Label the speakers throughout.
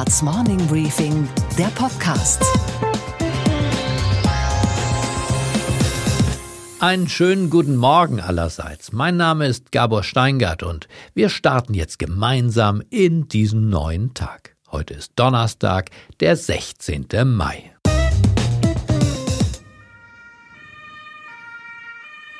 Speaker 1: Handelsblatts Morning Briefing, der Podcast.
Speaker 2: Einen schönen guten Morgen allerseits. Mein Name ist Gabor Steingart und wir starten jetzt gemeinsam in diesen neuen Tag. Heute ist Donnerstag, der 16. Mai.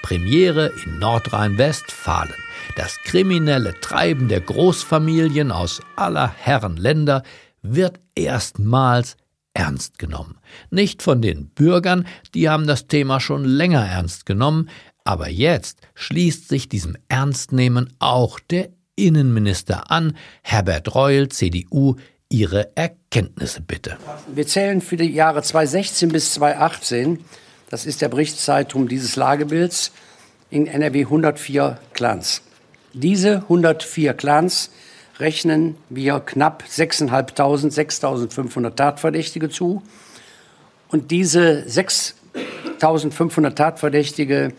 Speaker 2: Premiere in Nordrhein-Westfalen. Das kriminelle Treiben der Großfamilien aus aller Herren Länder wird erstmals ernst genommen. Nicht von den Bürgern, die haben das Thema schon länger ernst genommen, aber jetzt schließt sich diesem Ernstnehmen auch der Innenminister an, Herbert Reul, CDU, Ihre Erkenntnisse bitte.
Speaker 3: Wir zählen für die Jahre 2016 bis 2018, das ist der Berichtszeitraum dieses Lagebilds, in NRW 104 Clans. Diese 104 Clans rechnen wir knapp 6.500, 6.500 Tatverdächtige zu. Und diese 6.500 Tatverdächtige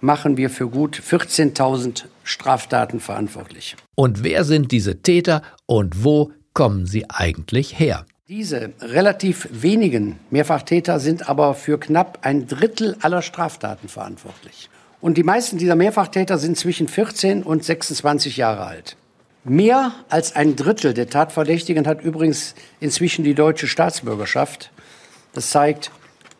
Speaker 3: machen wir für gut 14.000 Straftaten verantwortlich.
Speaker 2: Und wer sind diese Täter und wo kommen sie eigentlich her?
Speaker 3: Diese relativ wenigen Mehrfachtäter sind aber für knapp ein Drittel aller Straftaten verantwortlich. Und die meisten dieser Mehrfachtäter sind zwischen 14 und 26 Jahre alt. Mehr als ein Drittel der Tatverdächtigen hat übrigens inzwischen die deutsche Staatsbürgerschaft. Das zeigt,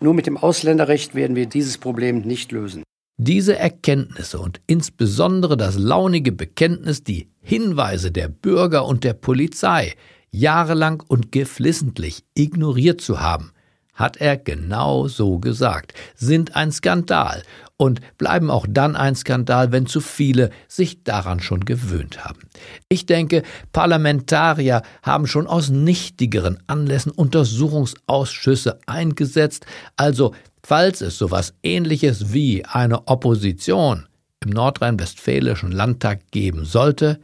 Speaker 3: nur mit dem Ausländerrecht werden wir dieses Problem nicht lösen.
Speaker 2: Diese Erkenntnisse und insbesondere das launige Bekenntnis, die Hinweise der Bürger und der Polizei jahrelang und geflissentlich ignoriert zu haben, hat er genau so gesagt, sind ein Skandal und bleiben auch dann ein Skandal, wenn zu viele sich daran schon gewöhnt haben. Ich denke, Parlamentarier haben schon aus nichtigeren Anlässen Untersuchungsausschüsse eingesetzt, also falls es sowas ähnliches wie eine Opposition im nordrhein-westfälischen Landtag geben sollte,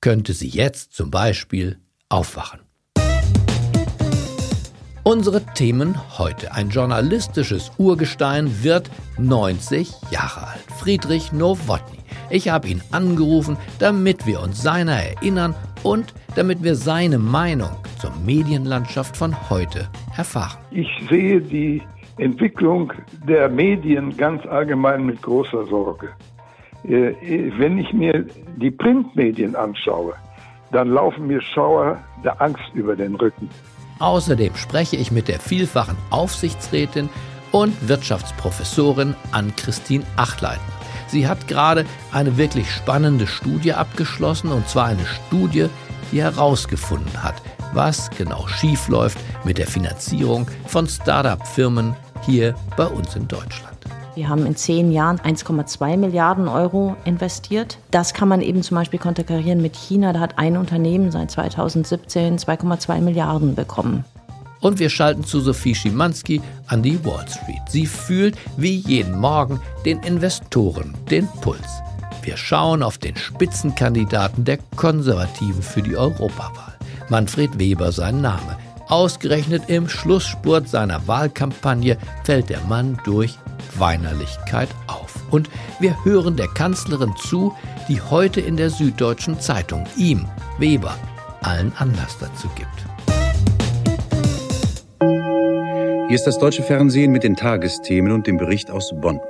Speaker 2: könnte sie jetzt zum Beispiel aufwachen. Unsere Themen heute. Ein journalistisches Urgestein wird 90 Jahre alt. Friedrich Nowotny. Ich habe ihn angerufen, damit wir uns seiner erinnern und damit wir seine Meinung zur Medienlandschaft von heute erfahren.
Speaker 4: Ich sehe die Entwicklung der Medien ganz allgemein mit großer Sorge. Äh, wenn ich mir die Printmedien anschaue, dann laufen mir Schauer der Angst über den Rücken.
Speaker 2: Außerdem spreche ich mit der vielfachen Aufsichtsrätin und Wirtschaftsprofessorin Ann-Christine Achleitner. Sie hat gerade eine wirklich spannende Studie abgeschlossen, und zwar eine Studie, die herausgefunden hat, was genau schiefläuft mit der Finanzierung von Start-up-Firmen hier bei uns in Deutschland.
Speaker 5: Wir haben in zehn Jahren 1,2 Milliarden Euro investiert. Das kann man eben zum Beispiel konterkarieren mit China. Da hat ein Unternehmen seit 2017 2,2 Milliarden bekommen.
Speaker 2: Und wir schalten zu Sophie Schimanski an die Wall Street. Sie fühlt wie jeden Morgen den Investoren den Puls. Wir schauen auf den Spitzenkandidaten der Konservativen für die Europawahl. Manfred Weber sein Name. Ausgerechnet im Schlussspurt seiner Wahlkampagne fällt der Mann durch Weinerlichkeit auf. Und wir hören der Kanzlerin zu, die heute in der Süddeutschen Zeitung ihm, Weber, allen Anlass dazu gibt.
Speaker 6: Hier ist das deutsche Fernsehen mit den Tagesthemen und dem Bericht aus Bonn.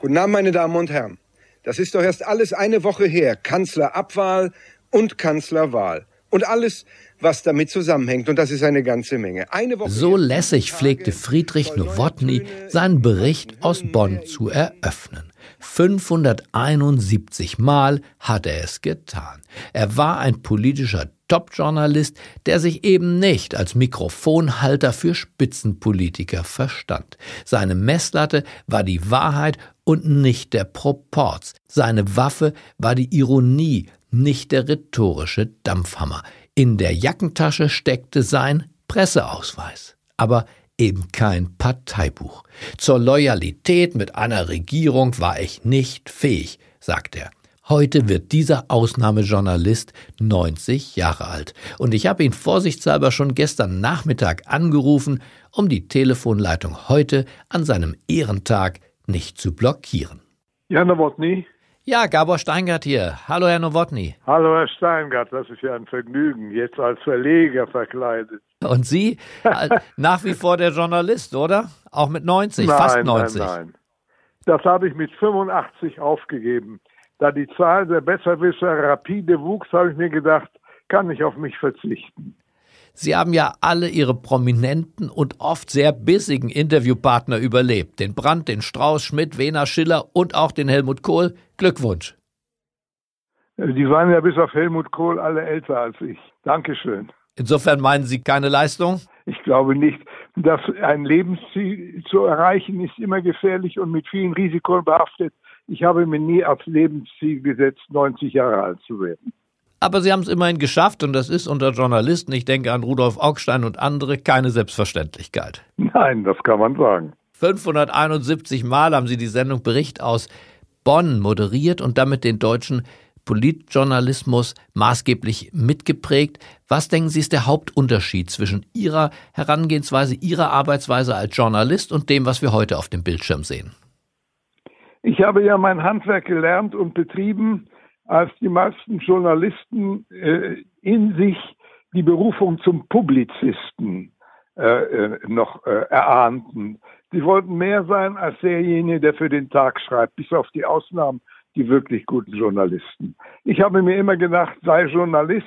Speaker 7: Guten Abend, meine Damen und Herren. Das ist doch erst alles eine Woche her. Kanzlerabwahl und Kanzlerwahl. Und alles, was damit zusammenhängt. Und das ist eine ganze Menge. Eine
Speaker 2: Woche so lässig pflegte Friedrich Nowotny seinen Bericht aus Bonn zu eröffnen. 571 Mal hat er es getan. Er war ein politischer Top-Journalist, der sich eben nicht als Mikrofonhalter für Spitzenpolitiker verstand. Seine Messlatte war die Wahrheit und nicht der Proporz. Seine Waffe war die Ironie, nicht der rhetorische Dampfhammer. In der Jackentasche steckte sein Presseausweis. Aber eben kein Parteibuch. Zur Loyalität mit einer Regierung war ich nicht fähig, sagt er. Heute wird dieser Ausnahmejournalist 90 Jahre alt. Und ich habe ihn vorsichtshalber schon gestern Nachmittag angerufen, um die Telefonleitung heute an seinem Ehrentag nicht zu blockieren.
Speaker 4: Ja, Nowotny.
Speaker 2: Ja, Gabor Steingart hier. Hallo, Herr Nowotny.
Speaker 4: Hallo, Herr Steingart. Das ist ja ein Vergnügen, jetzt als Verleger verkleidet.
Speaker 2: Und Sie? nach wie vor der Journalist, oder? Auch mit 90,
Speaker 4: nein,
Speaker 2: fast 90.
Speaker 4: Nein, nein. Das habe ich mit 85 aufgegeben. Da die Zahl der Besserwisser rapide wuchs, habe ich mir gedacht, kann ich auf mich verzichten.
Speaker 2: Sie haben ja alle Ihre prominenten und oft sehr bissigen Interviewpartner überlebt. Den Brandt, den Strauß, Schmidt, Wehner, Schiller und auch den Helmut Kohl. Glückwunsch.
Speaker 4: Die waren ja bis auf Helmut Kohl alle älter als ich. Dankeschön.
Speaker 2: Insofern meinen Sie keine Leistung?
Speaker 4: Ich glaube nicht. Dass ein Lebensziel zu erreichen ist immer gefährlich und mit vielen Risiken behaftet. Ich habe mir nie als Lebensziel gesetzt, 90 Jahre alt zu werden.
Speaker 2: Aber Sie haben es immerhin geschafft und das ist unter Journalisten, ich denke an Rudolf Augstein und andere, keine Selbstverständlichkeit.
Speaker 4: Nein, das kann man sagen.
Speaker 2: 571 Mal haben Sie die Sendung Bericht aus Bonn moderiert und damit den deutschen Politjournalismus maßgeblich mitgeprägt. Was denken Sie ist der Hauptunterschied zwischen Ihrer Herangehensweise, Ihrer Arbeitsweise als Journalist und dem, was wir heute auf dem Bildschirm sehen?
Speaker 4: Ich habe ja mein Handwerk gelernt und betrieben als die meisten Journalisten äh, in sich die Berufung zum Publizisten äh, äh, noch äh, erahnten. Sie wollten mehr sein als derjenige, der für den Tag schreibt, bis auf die Ausnahmen, die wirklich guten Journalisten. Ich habe mir immer gedacht, sei Journalist,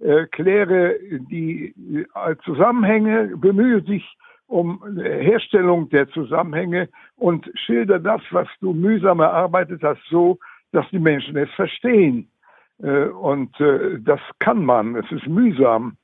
Speaker 4: äh, kläre die äh, Zusammenhänge, bemühe dich um Herstellung der Zusammenhänge und schilder das, was du mühsam erarbeitet hast, so, dass die Menschen es verstehen. Äh, und äh, das kann man. Es ist mühsam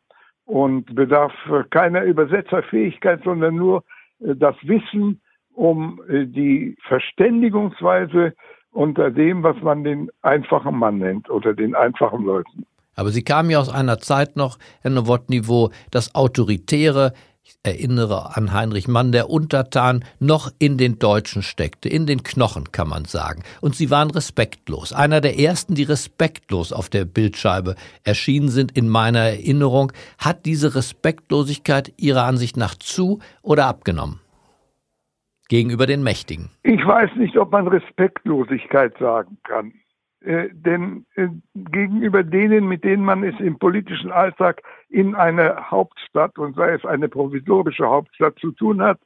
Speaker 4: und bedarf keiner Übersetzerfähigkeit, sondern nur äh, das Wissen um die Verständigungsweise unter dem, was man den einfachen Mann nennt oder den einfachen Leuten.
Speaker 2: Aber Sie kamen ja aus einer Zeit noch, Herr Nowotny, wo das Autoritäre ich erinnere an Heinrich Mann, der Untertan, noch in den Deutschen steckte, in den Knochen kann man sagen. Und sie waren respektlos. Einer der ersten, die respektlos auf der Bildscheibe erschienen sind in meiner Erinnerung. Hat diese Respektlosigkeit Ihrer Ansicht nach zu oder abgenommen? Gegenüber den Mächtigen.
Speaker 4: Ich weiß nicht, ob man Respektlosigkeit sagen kann. Äh, denn äh, gegenüber denen, mit denen man es im politischen Alltag in einer Hauptstadt und sei es eine provisorische Hauptstadt zu tun hat,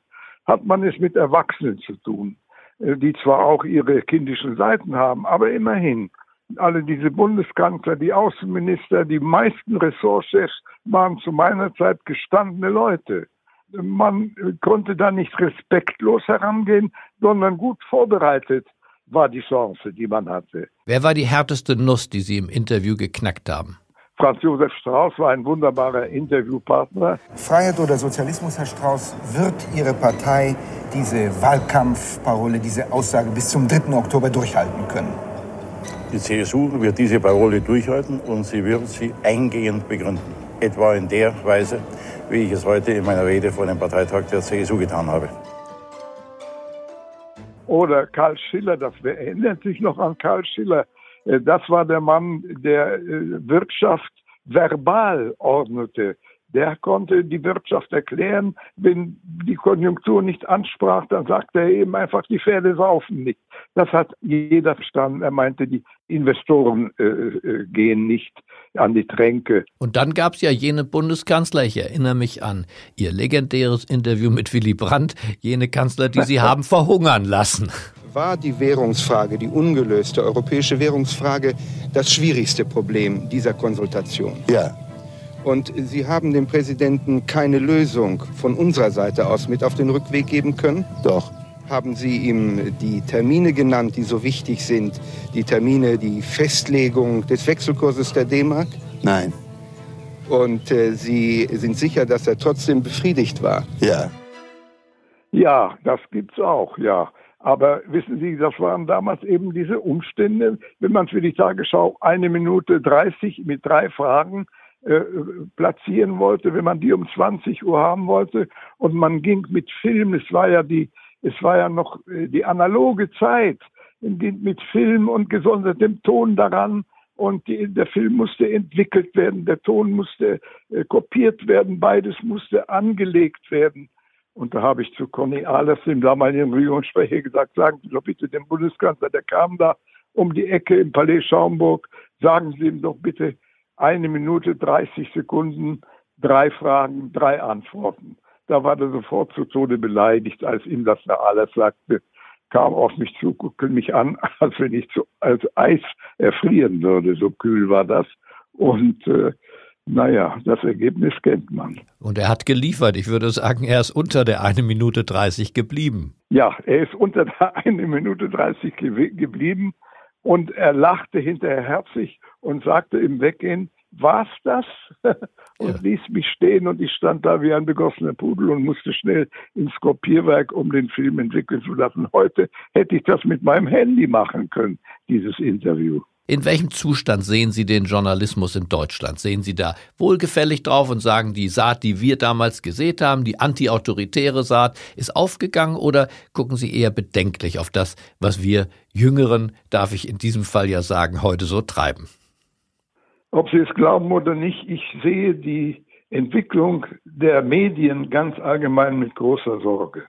Speaker 4: hat man es mit Erwachsenen zu tun, äh, die zwar auch ihre kindischen Seiten haben, aber immerhin. Alle diese Bundeskanzler, die Außenminister, die meisten Ressortchefs waren zu meiner Zeit gestandene Leute. Man konnte da nicht respektlos herangehen, sondern gut vorbereitet war die Chance, die man hatte.
Speaker 2: Wer war die härteste Nuss, die Sie im Interview geknackt haben?
Speaker 4: Franz Josef Strauß war ein wunderbarer Interviewpartner.
Speaker 8: Freiheit oder Sozialismus, Herr Strauß, wird Ihre Partei diese Wahlkampfparole, diese Aussage bis zum 3. Oktober durchhalten können?
Speaker 9: Die CSU wird diese Parole durchhalten und sie wird sie eingehend begründen. Etwa in der Weise, wie ich es heute in meiner Rede vor dem Parteitag der CSU getan habe.
Speaker 4: Oder Karl Schiller, das erinnert sich noch an Karl Schiller. Äh, das war der Mann, der äh, Wirtschaft verbal ordnete. Der konnte die Wirtschaft erklären. Wenn die Konjunktur nicht ansprach, dann sagte er eben einfach, die Pferde saufen nicht. Das hat jeder verstanden. Er meinte, die Investoren äh, äh, gehen nicht an die Tränke.
Speaker 2: Und dann gab es ja jene Bundeskanzler, ich erinnere mich an Ihr legendäres Interview mit Willy Brandt, jene Kanzler, die Sie haben verhungern lassen.
Speaker 8: War die Währungsfrage, die ungelöste europäische Währungsfrage, das schwierigste Problem dieser Konsultation?
Speaker 9: Ja.
Speaker 8: Und Sie haben dem Präsidenten keine Lösung von unserer Seite aus mit auf den Rückweg geben können?
Speaker 9: Doch.
Speaker 8: Haben Sie ihm die Termine genannt, die so wichtig sind? Die Termine, die Festlegung des Wechselkurses der D-Mark?
Speaker 9: Nein.
Speaker 8: Und äh, Sie sind sicher, dass er trotzdem befriedigt war?
Speaker 9: Ja.
Speaker 4: Ja, das gibt's auch, ja. Aber wissen Sie, das waren damals eben diese Umstände, wenn man für die Tagesschau eine Minute 30 mit drei Fragen äh, platzieren wollte, wenn man die um 20 Uhr haben wollte. Und man ging mit Film, es war ja die, es war ja noch äh, die analoge Zeit, mit Film und gesondertem Ton daran. Und die, der Film musste entwickelt werden, der Ton musste äh, kopiert werden, beides musste angelegt werden. Und da habe ich zu Conny Ahlers, dem damaligen Regierungssprecher, gesagt, sagen Sie doch bitte dem Bundeskanzler, der kam da um die Ecke im Palais Schaumburg, sagen Sie ihm doch bitte eine Minute 30 Sekunden, drei Fragen, drei Antworten. Da war er sofort zu Tode beleidigt, als ihm das Herr Ahlers sagte, kam auf mich zu, guckte mich an, als wenn ich zu, als Eis erfrieren würde. So kühl war das. Und äh, naja, das Ergebnis kennt man.
Speaker 2: Und er hat geliefert. Ich würde sagen, er ist unter der 1 Minute 30 geblieben.
Speaker 4: Ja, er ist unter der 1 Minute 30 ge geblieben und er lachte hinterher herzlich und sagte im Weggehen, war's das? und ja. ließ mich stehen und ich stand da wie ein begossener Pudel und musste schnell ins Kopierwerk, um den Film entwickeln zu lassen. Heute hätte ich das mit meinem Handy machen können, dieses Interview.
Speaker 2: In welchem Zustand sehen Sie den Journalismus in Deutschland? Sehen Sie da wohlgefällig drauf und sagen, die Saat, die wir damals gesät haben, die antiautoritäre Saat, ist aufgegangen oder gucken Sie eher bedenklich auf das, was wir Jüngeren, darf ich in diesem Fall ja sagen, heute so treiben?
Speaker 4: Ob Sie es glauben oder nicht, ich sehe die Entwicklung der Medien ganz allgemein mit großer Sorge.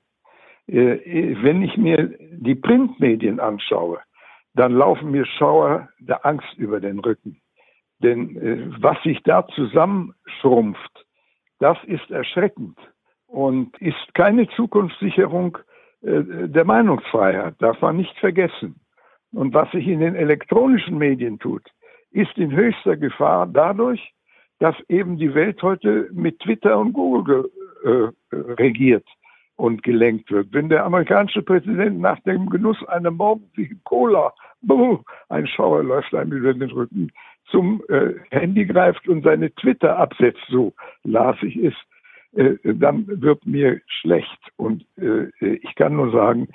Speaker 4: Äh, wenn ich mir die Printmedien anschaue, dann laufen mir Schauer der Angst über den Rücken. Denn äh, was sich da zusammenschrumpft, das ist erschreckend und ist keine Zukunftssicherung äh, der Meinungsfreiheit, darf man nicht vergessen. Und was sich in den elektronischen Medien tut, ist in höchster Gefahr dadurch, dass eben die Welt heute mit Twitter und Google äh, regiert und gelenkt wird. Wenn der amerikanische Präsident nach dem Genuss einer morgendlichen Cola, buh, ein Schauer läuft einem über den Rücken, zum äh, Handy greift und seine Twitter absetzt, so las ich es, äh, dann wird mir schlecht. Und äh, ich kann nur sagen,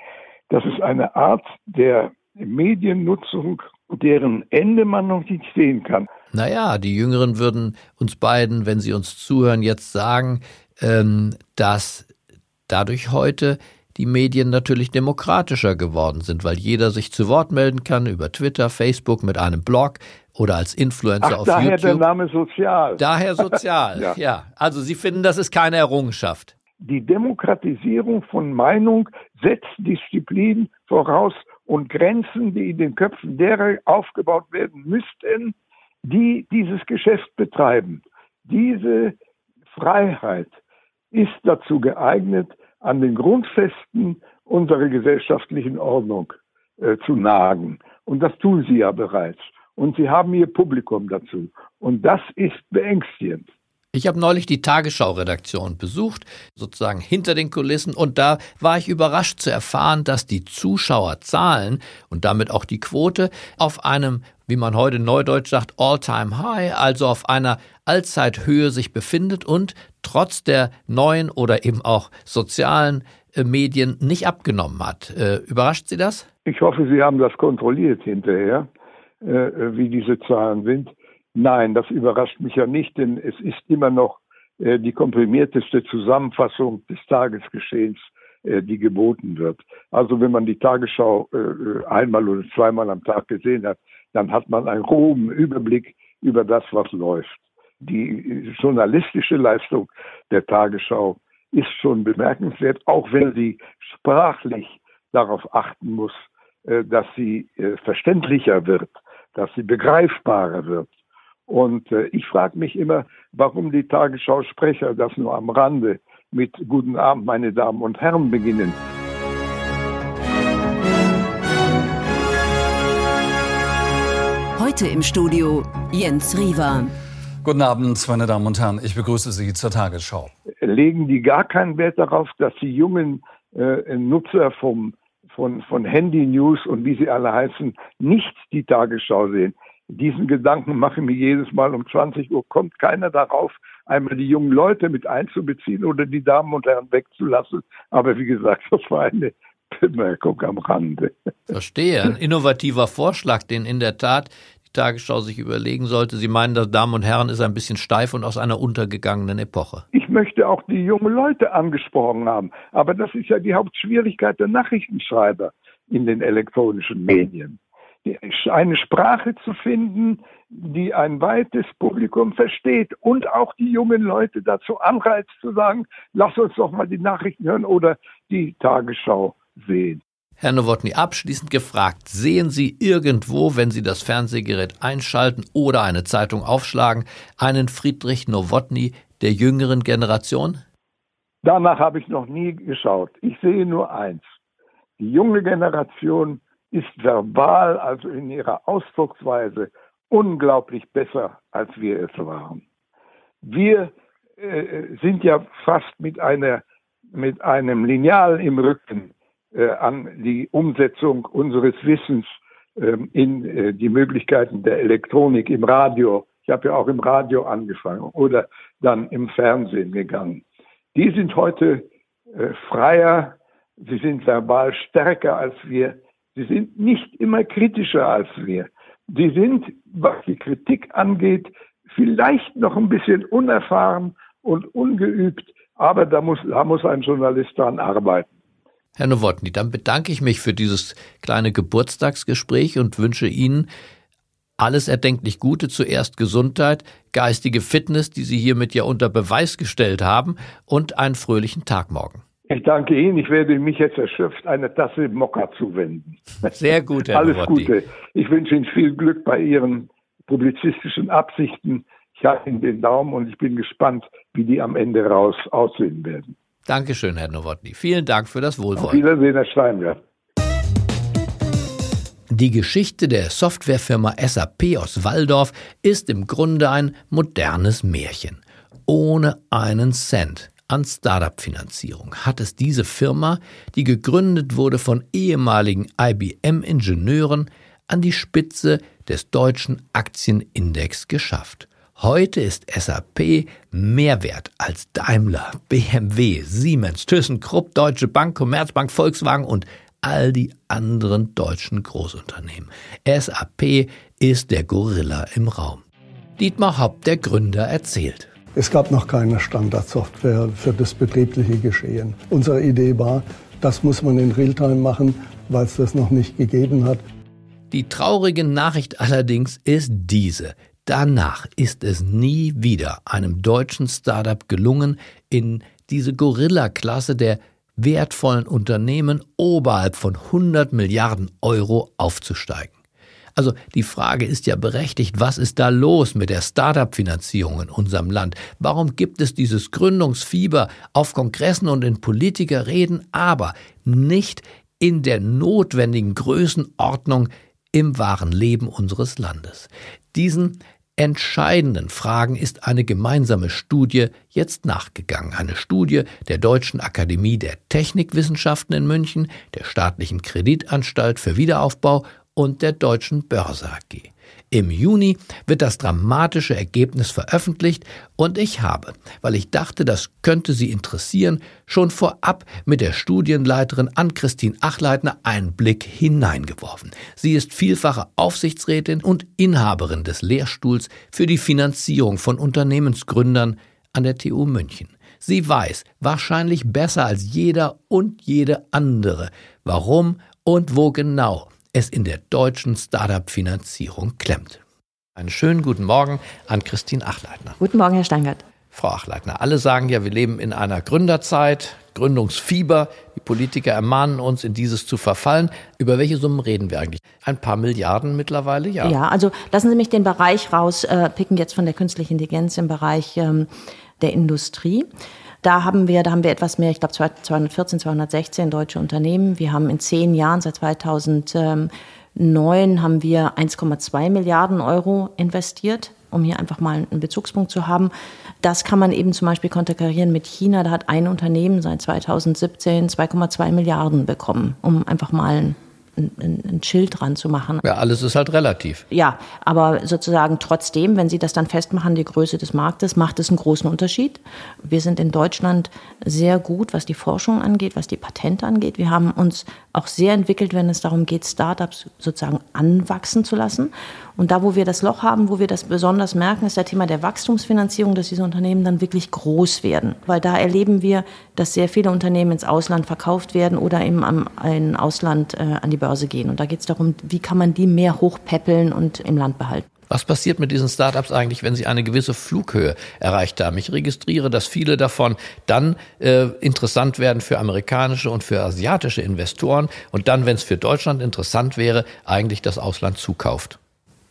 Speaker 4: das ist eine Art der Mediennutzung, deren Ende man noch nicht sehen kann.
Speaker 2: Naja, die Jüngeren würden uns beiden, wenn sie uns zuhören, jetzt sagen, ähm, dass dadurch heute die Medien natürlich demokratischer geworden sind, weil jeder sich zu Wort melden kann über Twitter, Facebook mit einem Blog oder als Influencer
Speaker 4: Ach,
Speaker 2: auf
Speaker 4: daher
Speaker 2: YouTube.
Speaker 4: der Name sozial.
Speaker 2: Daher sozial, ja. ja. Also Sie finden, das ist keine Errungenschaft.
Speaker 4: Die Demokratisierung von Meinung setzt Disziplin voraus und Grenzen, die in den Köpfen derer aufgebaut werden müssten, die dieses Geschäft betreiben. Diese Freiheit ist dazu geeignet, an den Grundfesten unserer gesellschaftlichen Ordnung äh, zu nagen. Und das tun sie ja bereits. Und sie haben ihr Publikum dazu. Und das ist beängstigend.
Speaker 2: Ich habe neulich die Tagesschau-Redaktion besucht, sozusagen hinter den Kulissen, und da war ich überrascht zu erfahren, dass die Zuschauerzahlen und damit auch die Quote auf einem, wie man heute neudeutsch sagt, All-Time-High, also auf einer Allzeithöhe sich befindet und trotz der neuen oder eben auch sozialen äh, Medien nicht abgenommen hat. Äh, überrascht Sie das?
Speaker 4: Ich hoffe, Sie haben das kontrolliert hinterher, äh, wie diese Zahlen sind. Nein, das überrascht mich ja nicht, denn es ist immer noch äh, die komprimierteste Zusammenfassung des Tagesgeschehens, äh, die geboten wird. Also wenn man die Tagesschau äh, einmal oder zweimal am Tag gesehen hat, dann hat man einen groben Überblick über das, was läuft. Die journalistische Leistung der Tagesschau ist schon bemerkenswert, auch wenn sie sprachlich darauf achten muss, äh, dass sie äh, verständlicher wird, dass sie begreifbarer wird und äh, ich frage mich immer, warum die Tagesschau-Sprecher das nur am Rande mit Guten Abend, meine Damen und Herren beginnen.
Speaker 1: Heute im Studio Jens Riewer.
Speaker 10: Guten Abend, meine Damen und Herren. Ich begrüße Sie zur Tagesschau.
Speaker 4: Legen die gar keinen Wert darauf, dass die jungen äh, Nutzer vom, von, von Handy News und wie sie alle heißen, nicht die Tagesschau sehen? Diesen Gedanken mache ich mir jedes Mal um 20 Uhr. Kommt keiner darauf, einmal die jungen Leute mit einzubeziehen oder die Damen und Herren wegzulassen. Aber wie gesagt, das war eine Bemerkung am Rande.
Speaker 2: Verstehe. Ein innovativer Vorschlag, den in der Tat die Tagesschau sich überlegen sollte. Sie meinen, das Damen und Herren ist ein bisschen steif und aus einer untergegangenen Epoche.
Speaker 4: Ich möchte auch die jungen Leute angesprochen haben. Aber das ist ja die Hauptschwierigkeit der Nachrichtenschreiber in den elektronischen Medien eine Sprache zu finden, die ein weites Publikum versteht und auch die jungen Leute dazu anreizt zu sagen, lass uns doch mal die Nachrichten hören oder die Tagesschau sehen.
Speaker 2: Herr Nowotny, abschließend gefragt, sehen Sie irgendwo, wenn Sie das Fernsehgerät einschalten oder eine Zeitung aufschlagen, einen Friedrich Nowotny der jüngeren Generation?
Speaker 4: Danach habe ich noch nie geschaut. Ich sehe nur eins. Die junge Generation ist verbal, also in ihrer Ausdrucksweise, unglaublich besser, als wir es waren. Wir äh, sind ja fast mit, einer, mit einem Lineal im Rücken äh, an die Umsetzung unseres Wissens äh, in die Möglichkeiten der Elektronik im Radio. Ich habe ja auch im Radio angefangen oder dann im Fernsehen gegangen. Die sind heute äh, freier, sie sind verbal stärker als wir, sie sind nicht immer kritischer als wir. Sie sind, was die Kritik angeht, vielleicht noch ein bisschen unerfahren und ungeübt, aber da muss, da muss ein Journalist dran arbeiten.
Speaker 2: Herr Nowotny, dann bedanke ich mich für dieses kleine Geburtstagsgespräch und wünsche Ihnen alles erdenklich Gute, zuerst Gesundheit, geistige Fitness, die Sie hiermit ja unter Beweis gestellt haben, und einen fröhlichen Tag morgen.
Speaker 4: Ich danke Ihnen. Ich werde mich jetzt erschöpft eine Tasse Mokka zuwenden.
Speaker 2: Sehr gut, Herr
Speaker 4: Alles
Speaker 2: Nowotny.
Speaker 4: Gute. Ich wünsche Ihnen viel Glück bei Ihren publizistischen Absichten. Ich halte Ihnen den Daumen und ich bin gespannt, wie die am Ende raus aussehen werden.
Speaker 2: Dankeschön, Herr Nowotny. Vielen Dank für das
Speaker 4: Auf
Speaker 2: Wohlwollen.
Speaker 4: Wiedersehen, Herr Steinberg.
Speaker 2: Die Geschichte der Softwarefirma SAP aus Walldorf ist im Grunde ein modernes Märchen. Ohne einen Cent an Startup-Finanzierung hat es diese Firma, die gegründet wurde von ehemaligen IBM-Ingenieuren, an die Spitze des deutschen Aktienindex geschafft. Heute ist SAP mehr wert als Daimler, BMW, Siemens, ThyssenKrupp, Deutsche Bank, Commerzbank, Volkswagen und all die anderen deutschen Großunternehmen. SAP ist der Gorilla im Raum. Dietmar Haupt, der Gründer, erzählt.
Speaker 11: Es gab noch keine Standardsoftware für das betriebliche Geschehen. Unsere Idee war, das muss man in Realtime machen, weil es das noch nicht gegeben hat.
Speaker 2: Die traurige Nachricht allerdings ist diese. Danach ist es nie wieder einem deutschen Startup gelungen, in diese Gorilla-Klasse der wertvollen Unternehmen oberhalb von 100 Milliarden Euro aufzusteigen. Also die Frage ist ja berechtigt, was ist da los mit der Startup-Finanzierung in unserem Land? Warum gibt es dieses Gründungsfieber auf Kongressen und in Politikerreden, aber nicht in der notwendigen Größenordnung im wahren Leben unseres Landes? Diesen entscheidenden Fragen ist eine gemeinsame Studie jetzt nachgegangen. Eine Studie der Deutschen Akademie der Technikwissenschaften in München, der Staatlichen Kreditanstalt für Wiederaufbau und der Deutschen Börse AG. Im Juni wird das dramatische Ergebnis veröffentlicht und ich habe, weil ich dachte, das könnte Sie interessieren, schon vorab mit der Studienleiterin Ann-Christine Achleitner einen Blick hineingeworfen. Sie ist vielfache Aufsichtsrätin und Inhaberin des Lehrstuhls für die Finanzierung von Unternehmensgründern an der TU München. Sie weiß wahrscheinlich besser als jeder und jede andere, warum und wo genau es in der deutschen Startup-Finanzierung klemmt. Einen schönen guten Morgen an Christine Achleitner.
Speaker 5: Guten Morgen, Herr Steingart.
Speaker 2: Frau Achleitner, alle sagen ja, wir leben in einer Gründerzeit, Gründungsfieber. Die Politiker ermahnen uns, in dieses zu verfallen. Über welche Summen reden wir eigentlich? Ein paar Milliarden mittlerweile, ja.
Speaker 5: Ja, also lassen Sie mich den Bereich rauspicken, äh, jetzt von der künstlichen Intelligenz im Bereich ähm, der Industrie. Da haben wir, da haben wir etwas mehr, ich glaube 214, 216 deutsche Unternehmen. Wir haben in zehn Jahren, seit 2009, haben wir 1,2 Milliarden Euro investiert um hier einfach mal einen Bezugspunkt zu haben. Das kann man eben zum Beispiel konterkarieren mit China. Da hat ein Unternehmen seit 2017 2,2 Milliarden bekommen, um einfach mal ein, ein Schild dran zu machen.
Speaker 2: Ja, alles ist halt relativ.
Speaker 5: Ja, aber sozusagen trotzdem, wenn Sie das dann festmachen, die Größe des Marktes, macht es einen großen Unterschied. Wir sind in Deutschland sehr gut, was die Forschung angeht, was die Patente angeht. Wir haben uns auch sehr entwickelt, wenn es darum geht, Startups sozusagen anwachsen zu lassen. Und da, wo wir das Loch haben, wo wir das besonders merken, ist der Thema der Wachstumsfinanzierung, dass diese Unternehmen dann wirklich groß werden. Weil da erleben wir, dass sehr viele Unternehmen ins Ausland verkauft werden oder eben am im Ausland äh, an die Börse gehen. Und da geht es darum, wie kann man die mehr hochpäppeln und im Land behalten.
Speaker 2: Was passiert mit diesen Startups eigentlich, wenn sie eine gewisse Flughöhe erreicht haben? Ich registriere, dass viele davon dann äh, interessant werden für amerikanische und für asiatische Investoren und dann, wenn es für Deutschland interessant wäre, eigentlich das Ausland zukauft.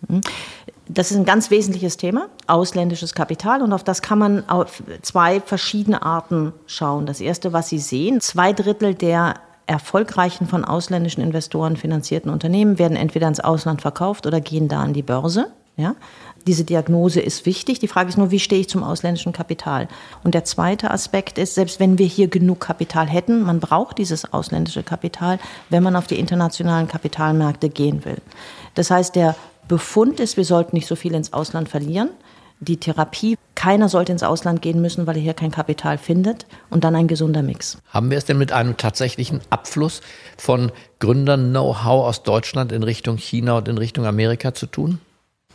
Speaker 5: Mhm. Das ist ein ganz wesentliches Thema, ausländisches Kapital. Und auf das kann man auf zwei verschiedene Arten schauen. Das erste, was Sie sehen, zwei Drittel der erfolgreichen von ausländischen Investoren finanzierten Unternehmen werden entweder ins Ausland verkauft oder gehen da an die Börse. Ja? Diese Diagnose ist wichtig. Die Frage ist nur, wie stehe ich zum ausländischen Kapital? Und der zweite Aspekt ist, selbst wenn wir hier genug Kapital hätten, man braucht dieses ausländische Kapital, wenn man auf die internationalen Kapitalmärkte gehen will. Das heißt, der Befund ist, wir sollten nicht so viel ins Ausland verlieren. Die Therapie, keiner sollte ins Ausland gehen müssen, weil er hier kein Kapital findet. Und dann ein gesunder Mix.
Speaker 2: Haben wir es denn mit einem tatsächlichen Abfluss von Gründern Know-how aus Deutschland in Richtung China und in Richtung Amerika zu tun?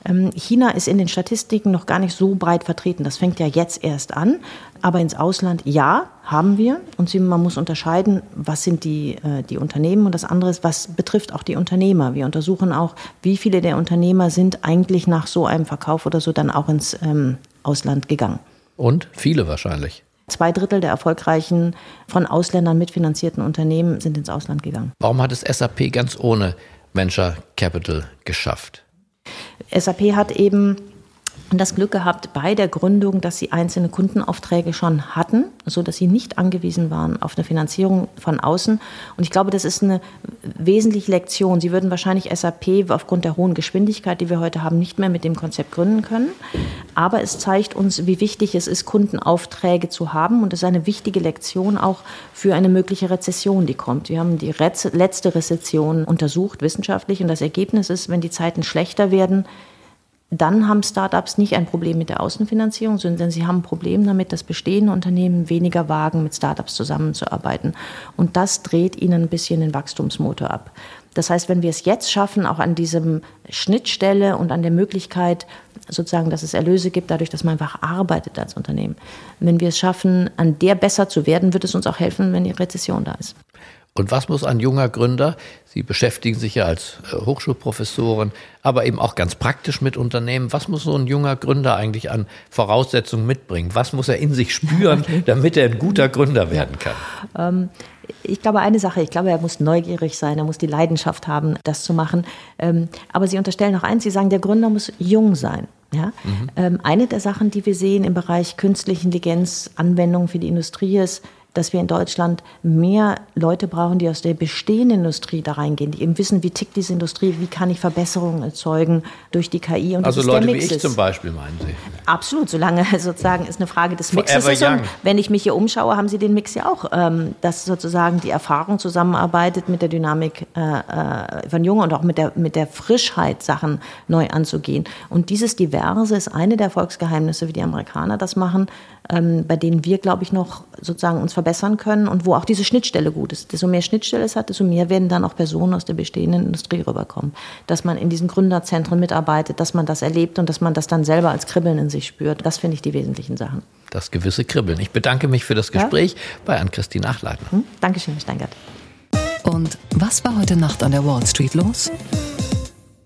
Speaker 5: Ähm, China ist in den Statistiken noch gar nicht so breit vertreten. Das fängt ja jetzt erst an. Aber ins Ausland, ja, haben wir. Und man muss unterscheiden, was sind die, äh, die Unternehmen und das andere ist, was betrifft auch die Unternehmer. Wir untersuchen auch, wie viele der Unternehmer sind eigentlich nach so einem Verkauf oder so dann auch ins ähm, Ausland gegangen.
Speaker 2: Und viele wahrscheinlich.
Speaker 5: Zwei Drittel der erfolgreichen von Ausländern mitfinanzierten Unternehmen sind ins Ausland gegangen.
Speaker 2: Warum hat es SAP ganz ohne Venture Capital geschafft?
Speaker 5: SAP hat eben das Glück gehabt bei der Gründung, dass sie einzelne Kundenaufträge schon hatten, so dass sie nicht angewiesen waren auf eine Finanzierung von außen. Und ich glaube, das ist eine wesentliche Lektion. Sie würden wahrscheinlich SAP aufgrund der hohen Geschwindigkeit, die wir heute haben, nicht mehr mit dem Konzept gründen können. Aber es zeigt uns, wie wichtig es ist, Kundenaufträge zu haben. Und es ist eine wichtige Lektion auch für eine mögliche Rezession, die kommt. Wir haben die letzte Rezession untersucht wissenschaftlich und das Ergebnis ist, wenn die Zeiten schlechter werden, dann haben Startups nicht ein Problem mit der Außenfinanzierung, sondern sie haben ein Problem damit, dass bestehende Unternehmen weniger wagen, mit Startups zusammenzuarbeiten. Und das dreht ihnen ein bisschen den Wachstumsmotor ab. Das heißt, wenn wir es jetzt schaffen, auch an diesem Schnittstelle und an der Möglichkeit, sozusagen, dass es Erlöse gibt, dadurch, dass man einfach arbeitet als Unternehmen, wenn wir es schaffen, an der besser zu werden, wird es uns auch helfen, wenn die Rezession da ist.
Speaker 2: Und was muss ein junger Gründer, Sie beschäftigen sich ja als äh, Hochschulprofessorin, aber eben auch ganz praktisch mit Unternehmen, was muss so ein junger Gründer eigentlich an Voraussetzungen mitbringen? Was muss er in sich spüren, damit er ein guter Gründer werden kann?
Speaker 5: Ähm, ich glaube, eine Sache, ich glaube, er muss neugierig sein, er muss die Leidenschaft haben, das zu machen. Ähm, aber Sie unterstellen noch eins, Sie sagen, der Gründer muss jung sein. Ja? Mhm. Ähm, eine der Sachen, die wir sehen im Bereich künstliche Intelligenz, Anwendungen für die Industrie ist, dass wir in Deutschland mehr Leute brauchen, die aus der bestehenden Industrie da reingehen, die eben wissen, wie tickt diese Industrie, wie kann ich Verbesserungen erzeugen durch die KI.
Speaker 2: Und also Leute wie ich zum Beispiel, meinen Sie?
Speaker 5: Absolut, solange sozusagen ist eine Frage des Mixes ist. Und wenn ich mich hier umschaue, haben Sie den Mix ja auch, ähm, dass sozusagen die Erfahrung zusammenarbeitet mit der Dynamik äh, äh, von Jungen und auch mit der, mit der Frischheit, Sachen neu anzugehen. Und dieses Diverse ist eine der Erfolgsgeheimnisse, wie die Amerikaner das machen, ähm, bei denen wir, glaube ich, noch sozusagen uns verbessern können und wo auch diese Schnittstelle gut ist. Desto mehr Schnittstelle es hat, desto mehr werden dann auch Personen aus der bestehenden Industrie rüberkommen. Dass man in diesen Gründerzentren mitarbeitet, dass man das erlebt und dass man das dann selber als Kribbeln in sich spürt. Das finde ich die wesentlichen Sachen.
Speaker 2: Das gewisse Kribbeln. Ich bedanke mich für das Gespräch ja? bei Ann-Christine Achleitner. Hm?
Speaker 5: Dankeschön, Herr Steingart.
Speaker 1: Und was war heute Nacht an der Wall Street los?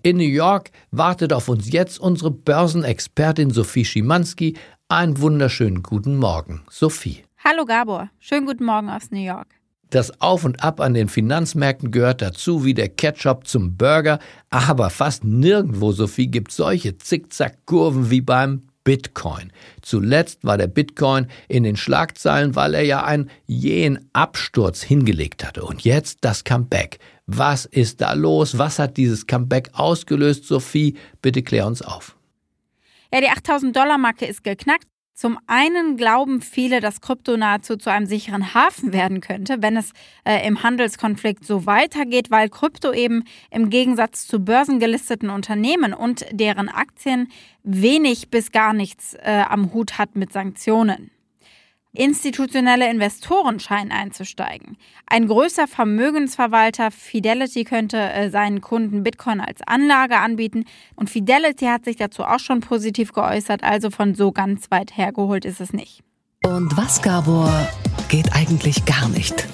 Speaker 2: In New York wartet auf uns jetzt unsere Börsenexpertin Sophie Schimanski einen wunderschönen guten Morgen, Sophie.
Speaker 12: Hallo Gabor, schönen guten Morgen aus New York.
Speaker 2: Das Auf und Ab an den Finanzmärkten gehört dazu wie der Ketchup zum Burger, aber fast nirgendwo, Sophie, gibt solche Zickzack-Kurven wie beim Bitcoin. Zuletzt war der Bitcoin in den Schlagzeilen, weil er ja einen jähen Absturz hingelegt hatte. Und jetzt das Comeback. Was ist da los? Was hat dieses Comeback ausgelöst, Sophie? Bitte klär uns auf.
Speaker 12: Ja, die 8000 Dollar Marke ist geknackt. Zum einen glauben viele, dass Krypto nahezu zu einem sicheren Hafen werden könnte, wenn es äh, im Handelskonflikt so weitergeht, weil Krypto eben im Gegensatz zu börsengelisteten Unternehmen und deren Aktien wenig bis gar nichts äh, am Hut hat mit Sanktionen. Institutionelle Investoren scheinen einzusteigen. Ein größer Vermögensverwalter Fidelity könnte äh, seinen Kunden Bitcoin als Anlage anbieten und Fidelity hat sich dazu auch schon positiv geäußert, also von so ganz weit hergeholt ist es nicht.
Speaker 1: Und was, Gabor, geht eigentlich gar nicht?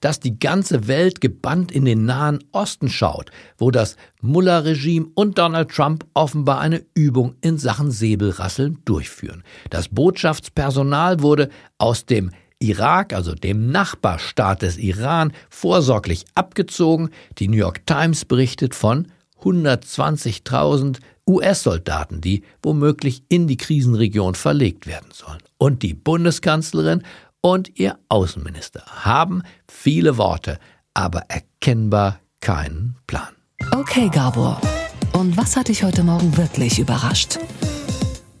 Speaker 2: Dass die ganze Welt gebannt in den Nahen Osten schaut, wo das Mullah-Regime und Donald Trump offenbar eine Übung in Sachen Säbelrasseln durchführen. Das Botschaftspersonal wurde aus dem Irak, also dem Nachbarstaat des Iran, vorsorglich abgezogen. Die New York Times berichtet von 120.000 US-Soldaten, die womöglich in die Krisenregion verlegt werden sollen. Und die Bundeskanzlerin und ihr Außenminister haben viele Worte, aber erkennbar keinen Plan.
Speaker 1: Okay, Gabor. Und was hat dich heute Morgen wirklich überrascht?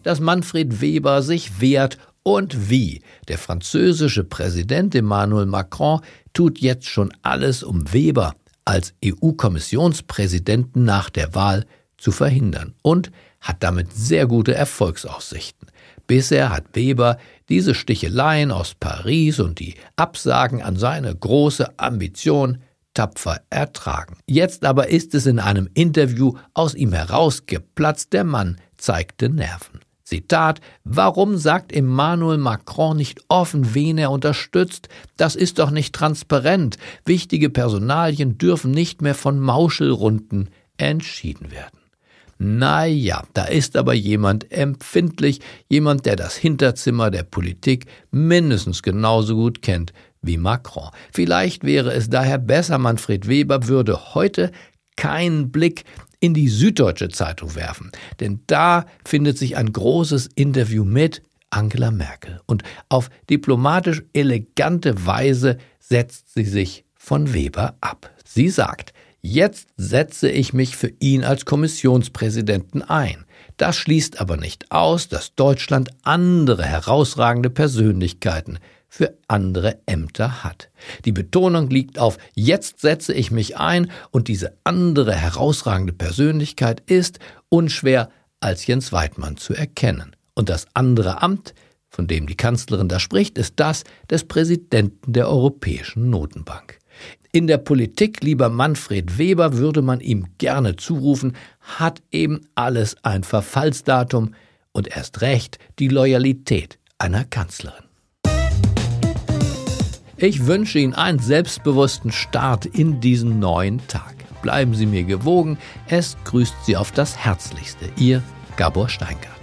Speaker 2: Dass Manfred Weber sich wehrt und wie. Der französische Präsident Emmanuel Macron tut jetzt schon alles, um Weber als EU-Kommissionspräsidenten nach der Wahl zu verhindern und hat damit sehr gute Erfolgsaussichten. Bisher hat Weber diese Sticheleien aus Paris und die Absagen an seine große Ambition tapfer ertragen. Jetzt aber ist es in einem Interview aus ihm herausgeplatzt, der Mann zeigte Nerven. Zitat, warum sagt Emmanuel Macron nicht offen, wen er unterstützt? Das ist doch nicht transparent. Wichtige Personalien dürfen nicht mehr von Mauschelrunden entschieden werden. Naja, da ist aber jemand empfindlich, jemand, der das Hinterzimmer der Politik mindestens genauso gut kennt wie Macron. Vielleicht wäre es daher besser, Manfred Weber würde heute keinen Blick in die Süddeutsche Zeitung werfen, denn da findet sich ein großes Interview mit Angela Merkel und auf diplomatisch elegante Weise setzt sie sich von Weber ab. Sie sagt, Jetzt setze ich mich für ihn als Kommissionspräsidenten ein. Das schließt aber nicht aus, dass Deutschland andere herausragende Persönlichkeiten für andere Ämter hat. Die Betonung liegt auf jetzt setze ich mich ein und diese andere herausragende Persönlichkeit ist unschwer als Jens Weidmann zu erkennen. Und das andere Amt, von dem die Kanzlerin da spricht, ist das des Präsidenten der Europäischen Notenbank. In der Politik, lieber Manfred Weber, würde man ihm gerne zurufen, hat eben alles ein Verfallsdatum und erst recht die Loyalität einer Kanzlerin. Ich wünsche Ihnen einen selbstbewussten Start in diesen neuen Tag. Bleiben Sie mir gewogen. Es grüßt Sie auf das Herzlichste. Ihr Gabor Steingart.